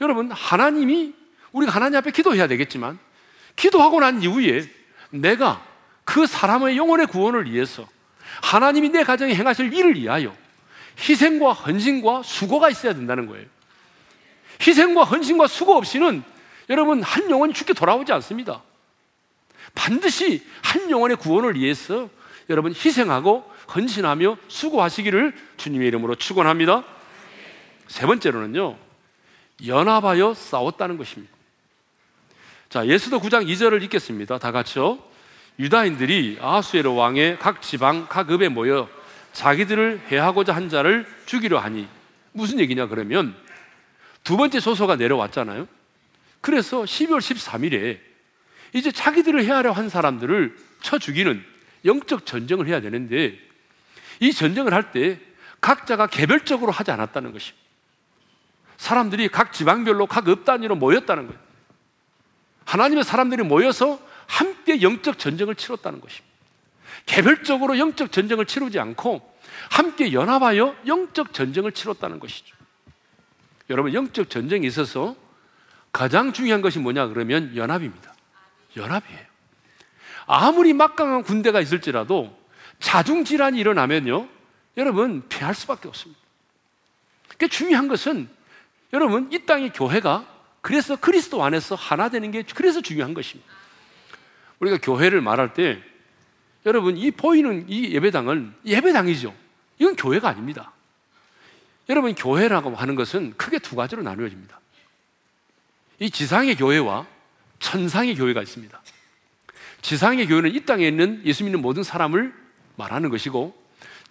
여러분 하나님이 우리가 하나님 앞에 기도해야 되겠지만 기도하고 난 이후에 내가 그 사람의 영혼의 구원을 위해서 하나님이 내 가정에 행하실 일을 위하여 희생과 헌신과 수고가 있어야 된다는 거예요. 희생과 헌신과 수고 없이는 여러분 한 영혼이 죽게 돌아오지 않습니다. 반드시 한 영혼의 구원을 위해서 여러분 희생하고 헌신하며 수고하시기를 주님의 이름으로 축원합니다. 세 번째로는요. 연합하여 싸웠다는 것입니다. 자, 예수도 9장 2절을 읽겠습니다. 다 같이요. 유다인들이 아수에르 왕의 각 지방 각 읍에 모여 자기들을 해하고자 한 자를 죽이려 하니 무슨 얘기냐 그러면 두 번째 소서가 내려왔잖아요. 그래서 12월 13일에 이제 자기들을 해하려 한 사람들을 쳐 죽이는 영적 전쟁을 해야 되는데 이 전쟁을 할 때 각자가 개별적으로 하지 않았다는 것입니다. 사람들이 각 지방별로 각 읍 단위로 모였다는 거예요. 하나님의 사람들이 모여서 함께 영적 전쟁을 치렀다는 것입니다. 개별적으로 영적 전쟁을 치르지 않고 함께 연합하여 영적 전쟁을 치렀다는 것이죠. 여러분, 영적 전쟁에 있어서 가장 중요한 것이 뭐냐 그러면 연합입니다. 연합이에요. 아무리 막강한 군대가 있을지라도 자중질환이 일어나면요, 여러분, 피할 수밖에 없습니다. 그 중요한 것은 여러분, 이 땅의 교회가 그래서 그리스도 안에서 하나 되는 게 그래서 중요한 것입니다. 우리가 교회를 말할 때 여러분 이 보이는 이 예배당은 예배당이죠. 이건 교회가 아닙니다. 여러분 교회라고 하는 것은 크게 두 가지로 나누어집니다. 이 지상의 교회와 천상의 교회가 있습니다. 지상의 교회는 이 땅에 있는 예수 믿는 모든 사람을 말하는 것이고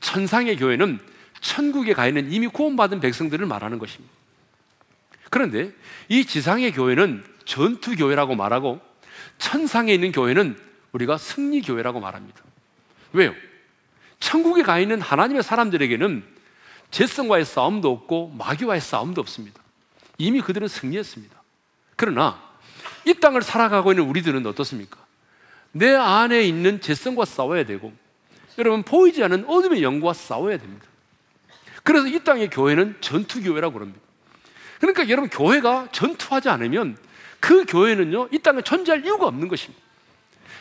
천상의 교회는 천국에 가 있는 이미 구원받은 백성들을 말하는 것입니다. 그런데 이 지상의 교회는 전투 교회라고 말하고 천상에 있는 교회는 우리가 승리 교회라고 말합니다. 왜요? 천국에 가 있는 하나님의 사람들에게는 재성과의 싸움도 없고 마귀와의 싸움도 없습니다. 이미 그들은 승리했습니다. 그러나 이 땅을 살아가고 있는 우리들은 어떻습니까? 내 안에 있는 재성과 싸워야 되고 여러분 보이지 않는 어둠의 영과 싸워야 됩니다. 그래서 이 땅의 교회는 전투 교회라고 그럽니다. 그러니까 여러분 교회가 전투하지 않으면 그 교회는요 이 땅에 존재할 이유가 없는 것입니다.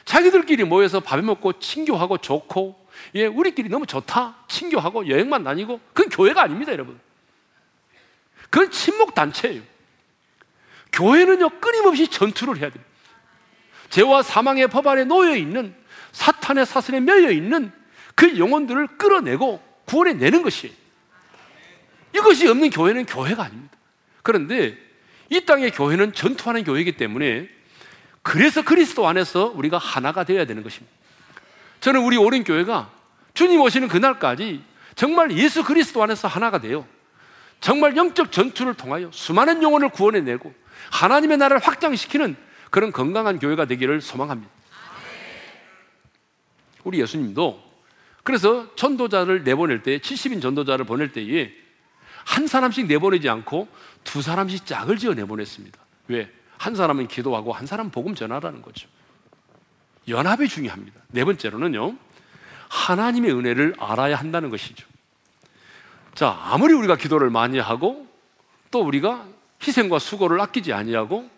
자기들끼리 모여서 밥 먹고 친교하고 좋고 예 우리끼리 너무 좋다 친교하고 여행만 다니고 그건 교회가 아닙니다 여러분. 그건 친목 단체예요. 교회는요 끊임없이 전투를 해야 됩니다. 죄와 사망의 법 아래 놓여 있는 사탄의 사슬에 매여 있는 그 영혼들을 끌어내고 구원해 내는 것이에요. 이것이 없는 교회는 교회가 아닙니다. 그런데 이 땅의 교회는 전투하는 교회이기 때문에 그래서 그리스도 안에서 우리가 하나가 되어야 되는 것입니다. 저는 우리 오랜 교회가 주님 오시는 그날까지 정말 예수 그리스도 안에서 하나가 돼요. 정말 영적 전투를 통하여 수많은 영혼을 구원해내고 하나님의 나라를 확장시키는 그런 건강한 교회가 되기를 소망합니다. 우리 예수님도 그래서 전도자를 내보낼 때 70인 전도자를 보낼 때에 한 사람씩 내보내지 않고 두 사람씩 짝을 지어 내보냈습니다. 왜? 한 사람은 기도하고 한 사람은 복음 전하라는 거죠. 연합이 중요합니다. 네 번째로는요, 하나님의 은혜를 알아야 한다는 것이죠. 자, 아무리 우리가 기도를 많이 하고 또 우리가 희생과 수고를 아끼지 아니하고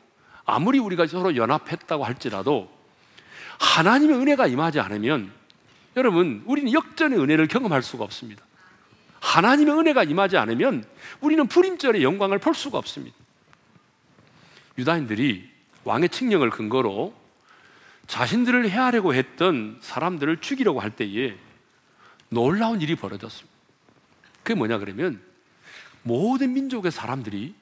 아무리 우리가 서로 연합했다고 할지라도 하나님의 은혜가 임하지 않으면 여러분 우리는 역전의 은혜를 경험할 수가 없습니다. 하나님의 은혜가 임하지 않으면 우리는 불임절의 영광을 볼 수가 없습니다. 유다인들이 왕의 칙령을 근거로 자신들을 해하려고 했던 사람들을 죽이려고 할 때에 놀라운 일이 벌어졌습니다. 그게 뭐냐 그러면 모든 민족의 사람들이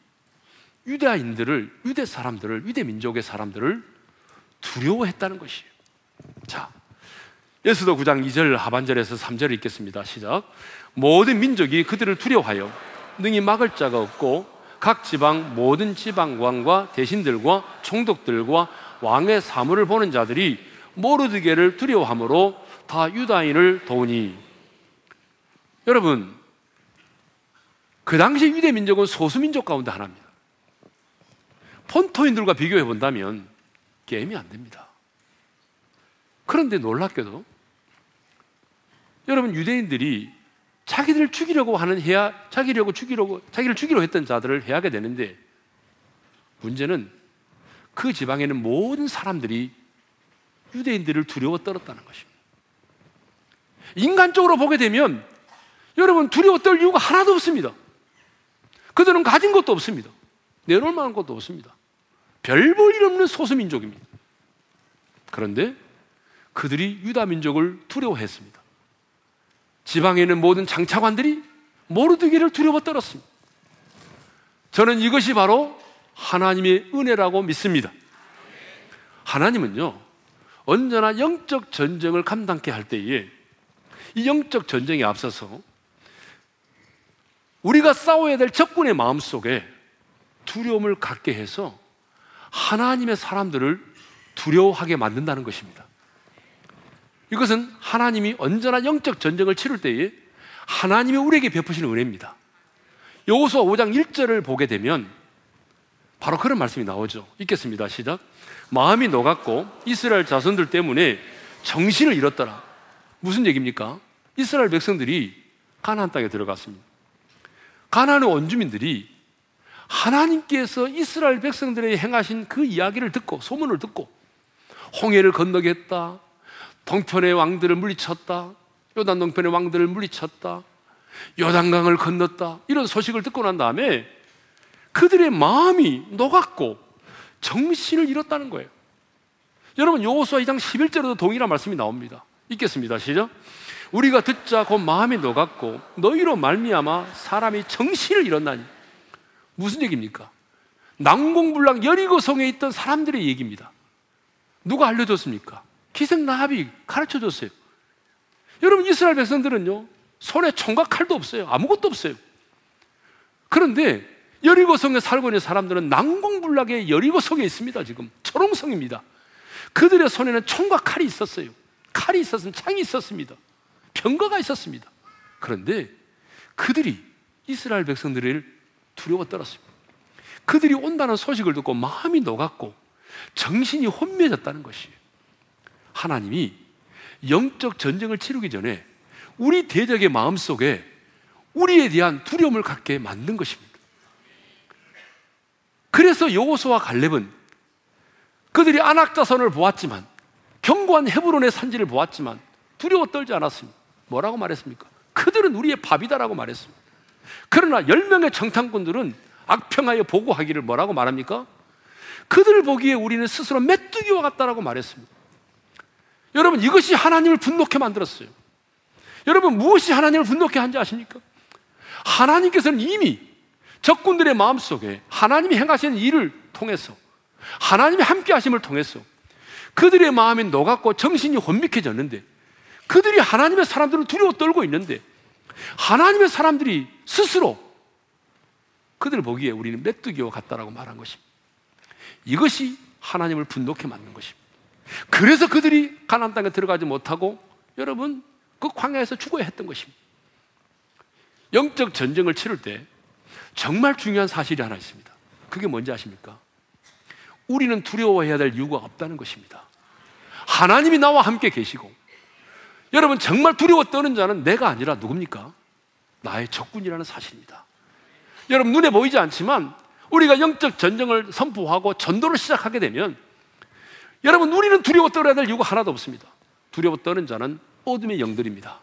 유대인들을 유대 사람들을 유대 민족의 사람들을 두려워했다는 것이에요. 자, 예수도 9장 2절 하반절에서 3절을 읽겠습니다. 시작. 모든 민족이 그들을 두려워하여 능히 막을 자가 없고 각 지방 모든 지방 왕과 대신들과 총독들과 왕의 사물을 보는 자들이 모르드게를 두려워함으로 다 유다인을 도우니 여러분 그 당시 유대 민족은 소수 민족 가운데 하나입니다. 폰토인들과 비교해 본다면 게임이 안 됩니다. 그런데 놀랍게도 여러분 유대인들이 자기들을 죽이려고 하는 해야 자기려고 죽이려고 자기를 죽이려 했던 자들을 해하게 되는데 문제는 그 지방에 는 모든 사람들이 유대인들을 두려워 떨었다는 것입니다. 인간적으로 보게 되면 여러분 두려워 떨 이유가 하나도 없습니다. 그들은 가진 것도 없습니다. 내놓을 만한 것도 없습니다. 별 볼일 없는 소수민족입니다. 그런데 그들이 유다 민족을 두려워했습니다. 지방에 있는 모든 장차관들이 모르드기를 두려워 떨었습니다. 저는 이것이 바로 하나님의 은혜라고 믿습니다. 하나님은요, 언제나 영적 전쟁을 감당케 할 때에 이 영적 전쟁에 앞서서 우리가 싸워야 될 적군의 마음 속에 두려움을 갖게 해서 하나님의 사람들을 두려워하게 만든다는 것입니다. 이것은 하나님이 언제나 영적 전쟁을 치를 때에 하나님이 우리에게 베푸시는 은혜입니다. 여호수아 5장 1절을 보게 되면 바로 그런 말씀이 나오죠. 읽겠습니다. 시작. 마음이 녹았고 이스라엘 자손들 때문에 정신을 잃었더라. 무슨 얘기입니까? 이스라엘 백성들이 가나안 땅에 들어갔습니다. 가나안의 원주민들이 하나님께서 이스라엘 백성들에게 행하신 그 이야기를 듣고 소문을 듣고 홍해를 건너겠다. 동편의 왕들을 물리쳤다. 요단 동편의 왕들을 물리쳤다. 요단강을 건넜다. 이런 소식을 듣고 난 다음에 그들의 마음이 녹았고 정신을 잃었다는 거예요. 여러분 여호수아 2장 11절에도 동일한 말씀이 나옵니다. 읽겠습니다. 시작. 우리가 듣자 곧 마음이 녹았고 너희로 말미암아 사람이 정신을 잃었나니 무슨 얘기입니까? 난공불락 여리고성에 있던 사람들의 얘기입니다. 누가 알려줬습니까? 기생 나합이 가르쳐 줬어요. 여러분 이스라엘 백성들은요 손에 총각 칼도 없어요. 아무것도 없어요. 그런데 여리고성에 살고 있는 사람들은 난공불락의 여리고성에 있습니다. 지금 초롱성입니다. 그들의 손에는 총과 칼이 있었어요. 칼이 있었으면 창이 있었습니다. 병거가 있었습니다. 그런데 그들이 이스라엘 백성들을 두려워 떨었습니다. 그들이 온다는 소식을 듣고 마음이 녹았고 정신이 혼미해졌다는 것이에요. 하나님이 영적 전쟁을 치르기 전에 우리 대적의 마음 속에 우리에 대한 두려움을 갖게 만든 것입니다. 그래서 여호수와 갈렙은 그들이 안악자선을 보았지만 견고한 헤브론의 산지를 보았지만 두려워 떨지 않았습니다. 뭐라고 말했습니까? 그들은 우리의 밥이다라고 말했습니다. 그러나 열 명의 정탐꾼들은 악평하여 보고하기를 뭐라고 말합니까? 그들을 보기에 우리는 스스로 메뚜기와 같다라고 말했습니다. 여러분 이것이 하나님을 분노케 만들었어요. 여러분 무엇이 하나님을 분노케 한지 아십니까? 하나님께서는 이미 적군들의 마음속에 하나님이 행하시는 일을 통해서 하나님이 함께 하심을 통해서 그들의 마음이 녹았고 정신이 혼미해졌는데 그들이 하나님의 사람들을 두려워 떨고 있는데 하나님의 사람들이 스스로 그들을 보기에 우리는 메뚜기와 같다라고 말한 것입니다. 이것이 하나님을 분노케 만든 것입니다. 그래서 그들이 가나안 땅에 들어가지 못하고 여러분 그 광야에서 죽어야 했던 것입니다. 영적 전쟁을 치를 때 정말 중요한 사실이 하나 있습니다. 그게 뭔지 아십니까? 우리는 두려워해야 될 이유가 없다는 것입니다. 하나님이 나와 함께 계시고 여러분 정말 두려워 떠는 자는 내가 아니라 누굽니까? 나의 적군이라는 사실입니다. 여러분 눈에 보이지 않지만 우리가 영적 전쟁을 선포하고 전도를 시작하게 되면 여러분 우리는 두려워 떨어야 될 이유가 하나도 없습니다. 두려워 떠는 자는 어둠의 영들입니다.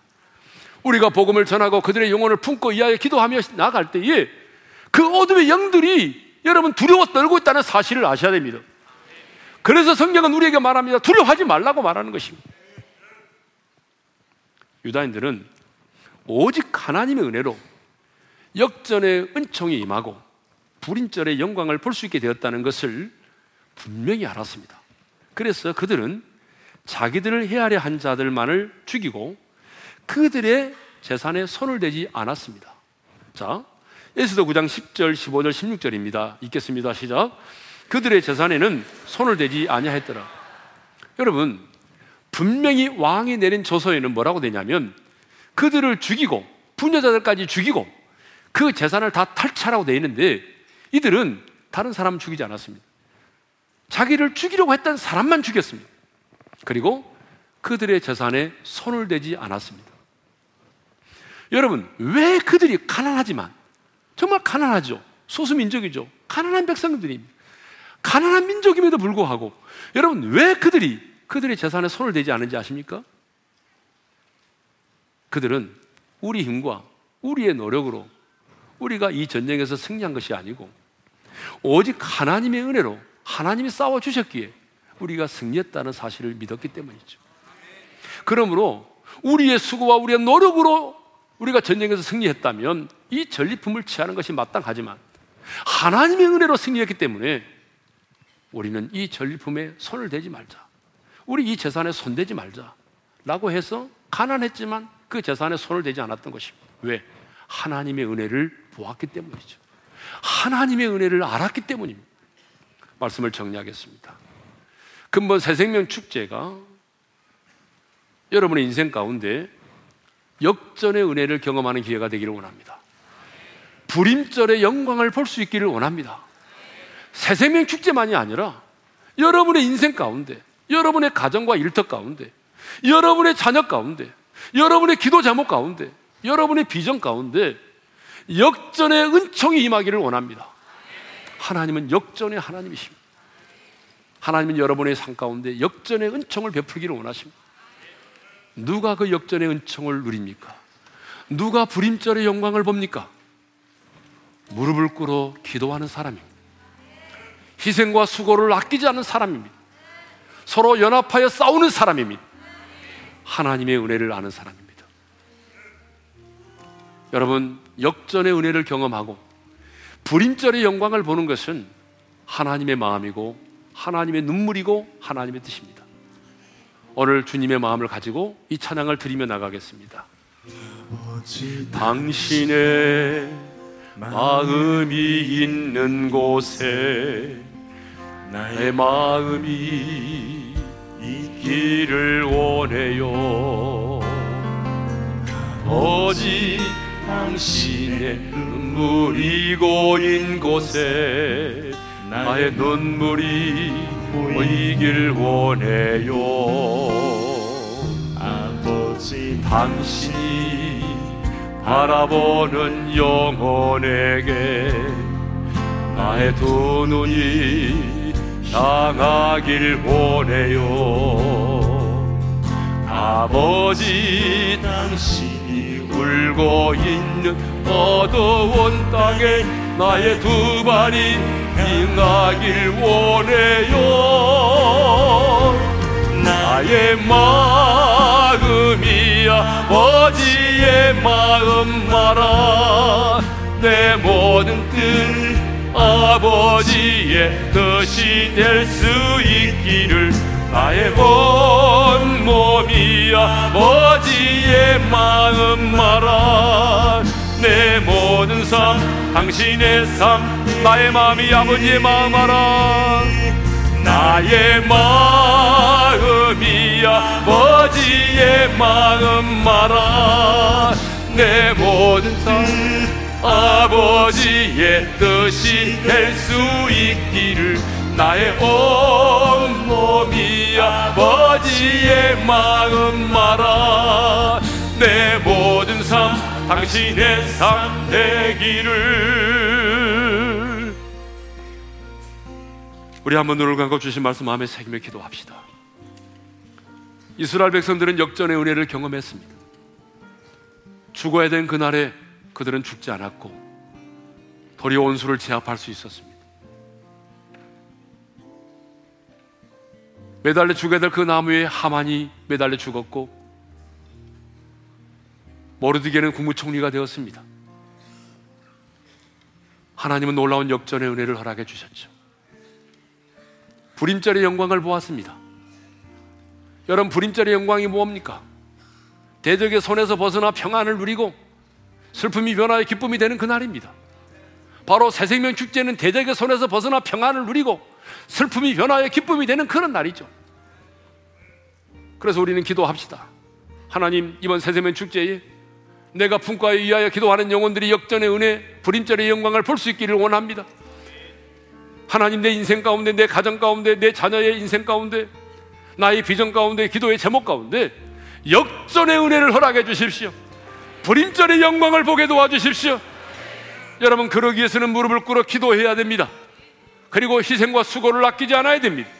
우리가 복음을 전하고 그들의 영혼을 품고 이하에 기도하며 나갈 때에 그 어둠의 영들이 여러분 두려워 떨고 있다는 사실을 아셔야 됩니다. 그래서 성경은 우리에게 말합니다. 두려워하지 말라고 말하는 것입니다. 유다인들은 오직 하나님의 은혜로 역전의 은총이 임하고 불임절의 영광을 볼 수 있게 되었다는 것을 분명히 알았습니다. 그래서 그들은 자기들을 해하려 한 자들만을 죽이고 그들의 재산에 손을 대지 않았습니다. 자, 에스더 9장 10절, 15절, 16절입니다. 읽겠습니다. 시작. 그들의 재산에는 손을 대지 아니하였더라. 여러분, 분명히 왕이 내린 조서에는 뭐라고 되냐면 그들을 죽이고 부녀자들까지 죽이고 그 재산을 다 탈취하라고 되어 있는데 이들은 다른 사람 죽이지 않았습니다. 자기를 죽이려고 했던 사람만 죽였습니다. 그리고 그들의 재산에 손을 대지 않았습니다. 여러분, 왜 그들이 가난하지만, 정말 가난하죠. 소수민족이죠. 가난한 백성들입니다. 가난한 민족임에도 불구하고, 여러분, 왜 그들이 그들의 재산에 손을 대지 않은지 아십니까? 그들은 우리 힘과 우리의 노력으로 우리가 이 전쟁에서 승리한 것이 아니고, 오직 하나님의 은혜로 하나님이 싸워주셨기에 우리가 승리했다는 사실을 믿었기 때문이죠. 그러므로 우리의 수고와 우리의 노력으로 우리가 전쟁에서 승리했다면 이 전리품을 취하는 것이 마땅하지만 하나님의 은혜로 승리했기 때문에 우리는 이 전리품에 손을 대지 말자. 우리 이 재산에 손대지 말자. 라고 해서 가난했지만 그 재산에 손을 대지 않았던 것입니다. 왜? 하나님의 은혜를 보았기 때문이죠. 하나님의 은혜를 알았기 때문입니다. 말씀을 정리하겠습니다. 근본 새생명 축제가 여러분의 인생 가운데 역전의 은혜를 경험하는 기회가 되기를 원합니다. 불임절의 영광을 볼 수 있기를 원합니다. 새생명 축제만이 아니라 여러분의 인생 가운데, 여러분의 가정과 일터 가운데, 여러분의 자녀 가운데, 여러분의 기도 제목 가운데, 여러분의 비전 가운데 역전의 은총이 임하기를 원합니다. 하나님은 역전의 하나님이십니다. 하나님은 여러분의 삶 가운데 역전의 은총을 베풀기를 원하십니다. 누가 그 역전의 은총을 누립니까? 누가 불임절의 영광을 봅니까? 무릎을 꿇어 기도하는 사람입니다. 희생과 수고를 아끼지 않는 사람입니다. 서로 연합하여 싸우는 사람입니다. 하나님의 은혜를 아는 사람입니다. 여러분, 역전의 은혜를 경험하고 불임절의 영광을 보는 것은 하나님의 마음이고 하나님의 눈물이고 하나님의 뜻입니다. 오늘 주님의 마음을 가지고 이 찬양을 드리며 나가겠습니다. 당신의 마음이 있는 곳에 나의 마음이 있기를 원해요. 오직 당신의 눈물이 고인 곳에 나의 눈물이 보이길 원해요. 아버지 당신이 바라보는 영혼에게 나의 두 눈이 향하길 원해요. 아버지 당신이 울고 있는 어두운 땅에 나의 두 발이 임하길 원해요. 나의 마음이 아버지의 마음 말아 내 모든 뜻 아버지의 뜻이 될 수 있기를 나의 온 몸이 아버지의 마음 말아 내 모든 삶 당신의 삶 나의 마음이 아버지의 마음 알아. 나의 마음이 아버지의 마음 알아 내 모든 삶 아버지의 뜻이 될 수 있기를 나의 온 몸이 아버지의 마음 말아 내 모든 삶 당신의 삶 되기를. 우리 한번 눈을 감고 주신 말씀 마음에 새기며 기도합시다. 이스라엘 백성들은 역전의 은혜를 경험했습니다. 죽어야 된 그날에 그들은 죽지 않았고 도리어 온수를 제압할 수 있었습니다. 매달려 죽어야 될 그 나무에 하만이 매달려 죽었고 모르드게는 국무총리가 되었습니다. 하나님은 놀라운 역전의 은혜를 허락해 주셨죠. 불임절의 영광을 보았습니다. 여러분 불임절의 영광이 뭡니까? 대적의 손에서 벗어나 평안을 누리고 슬픔이 변화해 기쁨이 되는 그날입니다. 바로 새생명 축제는 대적의 손에서 벗어나 평안을 누리고 슬픔이 변화해 기쁨이 되는 그런 날이죠. 그래서 우리는 기도합시다. 하나님 이번 새생명 축제에 내가 품과에 의하여 기도하는 영혼들이 역전의 은혜, 불임절의 영광을 볼 수 있기를 원합니다. 하나님 내 인생 가운데, 내 가정 가운데, 내 자녀의 인생 가운데, 나의 비전 가운데, 기도의 제목 가운데 역전의 은혜를 허락해 주십시오. 불임절의 영광을 보게 도와주십시오. 여러분 그러기 위해서는 무릎을 꿇어 기도해야 됩니다. 그리고 희생과 수고를 아끼지 않아야 됩니다.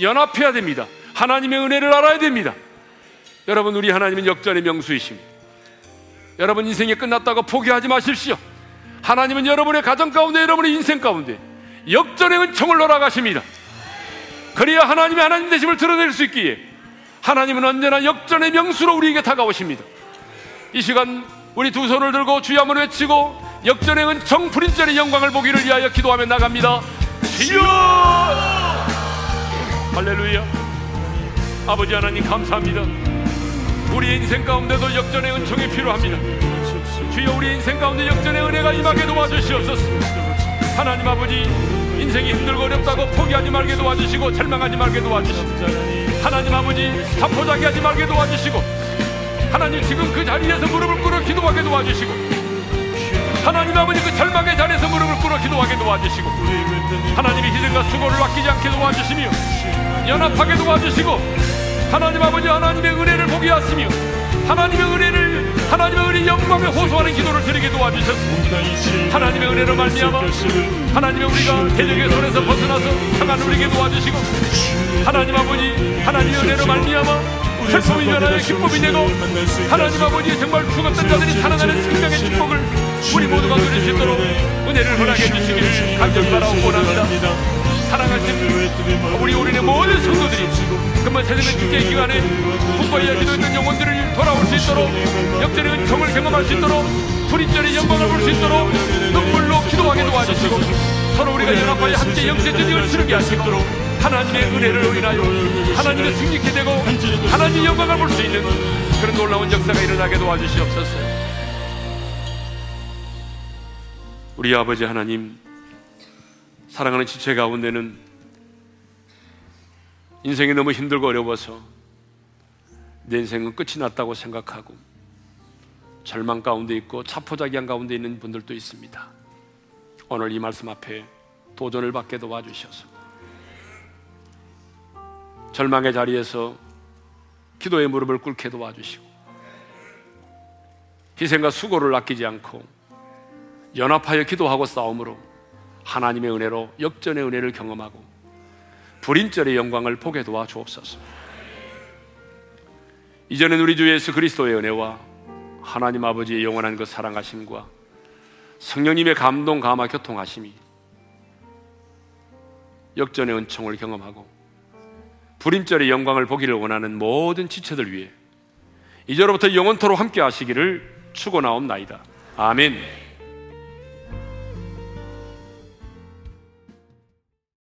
연합해야 됩니다. 하나님의 은혜를 알아야 됩니다. 여러분 우리 하나님은 역전의 명수이십니다. 여러분 인생이 끝났다고 포기하지 마십시오. 하나님은 여러분의 가정 가운데 여러분의 인생 가운데 역전의 은총을 놀아가십니다. 그래야 하나님의 하나님 되심을 드러낼 수 있기에 하나님은 언제나 역전의 명수로 우리에게 다가오십니다. 이 시간 우리 두 손을 들고 주여 한번 외치고 역전의 은총 불인절의 영광을 보기를 위하여 기도하며 나갑니다. 주여! 할렐루야! 아버지 하나님 감사합니다. 우리 인생 가운데도 역전의 은총이 필요합니다. 주여 우리 인생 가운데 역전의 은혜가 임하게 도와주시옵소서. 하나님 아버지 인생이 힘들고 어렵다고 포기하지 말게 도와주시고 절망하지 말게 도와주시고 하나님 아버지 자포자기하지 말게 도와주시고 하나님 지금 그 자리에서 무릎을 꿇어 기도하게 도와주시고 하나님 아버지 그 절망의 자리에서 무릎을 꿇어 기도하게 도와주시고 하나님의 희생과 수고를 아끼지 않게 도와주시며 연합하게 도와주시고 하나님 아버지 하나님의 은혜를 보게 하시며 하나님의 은혜를 하나님의 은혜 영광에 호소하는 기도를 드리게 도와주셨습니다. 하나님의 은혜로 말미암아 하나님의 우리가 대적의 손에서 벗어나서 평안을 누리게 도와주시고 하나님 아버지 하나님의 은혜로 말미암아 슬픔이 변하여 기쁨이 되고 하나님 아버지 정말 죽었던 자들이 살아나는 생명의 축복을 우리 모두가 누릴 수 있도록 은혜를 허락해 주시기를 간절히 바라고 원합니다. 사랑하신 우리 우리의 모든 성도들이 정말 세상의 축제 기간에 국가에 기도했던 영혼들을 돌아올 수 있도록 역전의 은총을 경험할 수 있도록 불인절의 영광을 볼 수 있도록 눈물로 기도하게 도와주시고 서로 우리가 연합하여 함께 영세전쟁을 치르게 하시고 하나님의 은혜를 인하여 하나님의 승리케 되고 하나님의 영광을 볼 수 있는 그런 놀라운 역사가 일어나게 도와주시옵소서 우리 아버지 하나님 사랑하는 지체 가운데는 인생이 너무 힘들고 어려워서 내 인생은 끝이 났다고 생각하고 절망 가운데 있고 차포자기한 가운데 있는 분들도 있습니다. 오늘 이 말씀 앞에 도전을 받게 도와주셔서 절망의 자리에서 기도의 무릎을 꿇게 도와주시고 희생과 수고를 아끼지 않고 연합하여 기도하고 싸움으로 하나님의 은혜로 역전의 은혜를 경험하고 불인절의 영광을 보게 도와 주옵소서. 이제는 우리 주 예수 그리스도의 은혜와 하나님 아버지의 영원한 그 사랑하심과 성령님의 감동 감화 교통하심이 역전의 은총을 경험하고 불임절의 영광을 보기를 원하는 모든 지체들 위해 이제로부터 영원토록 함께 하시기를 축원하옵나이다. 아멘.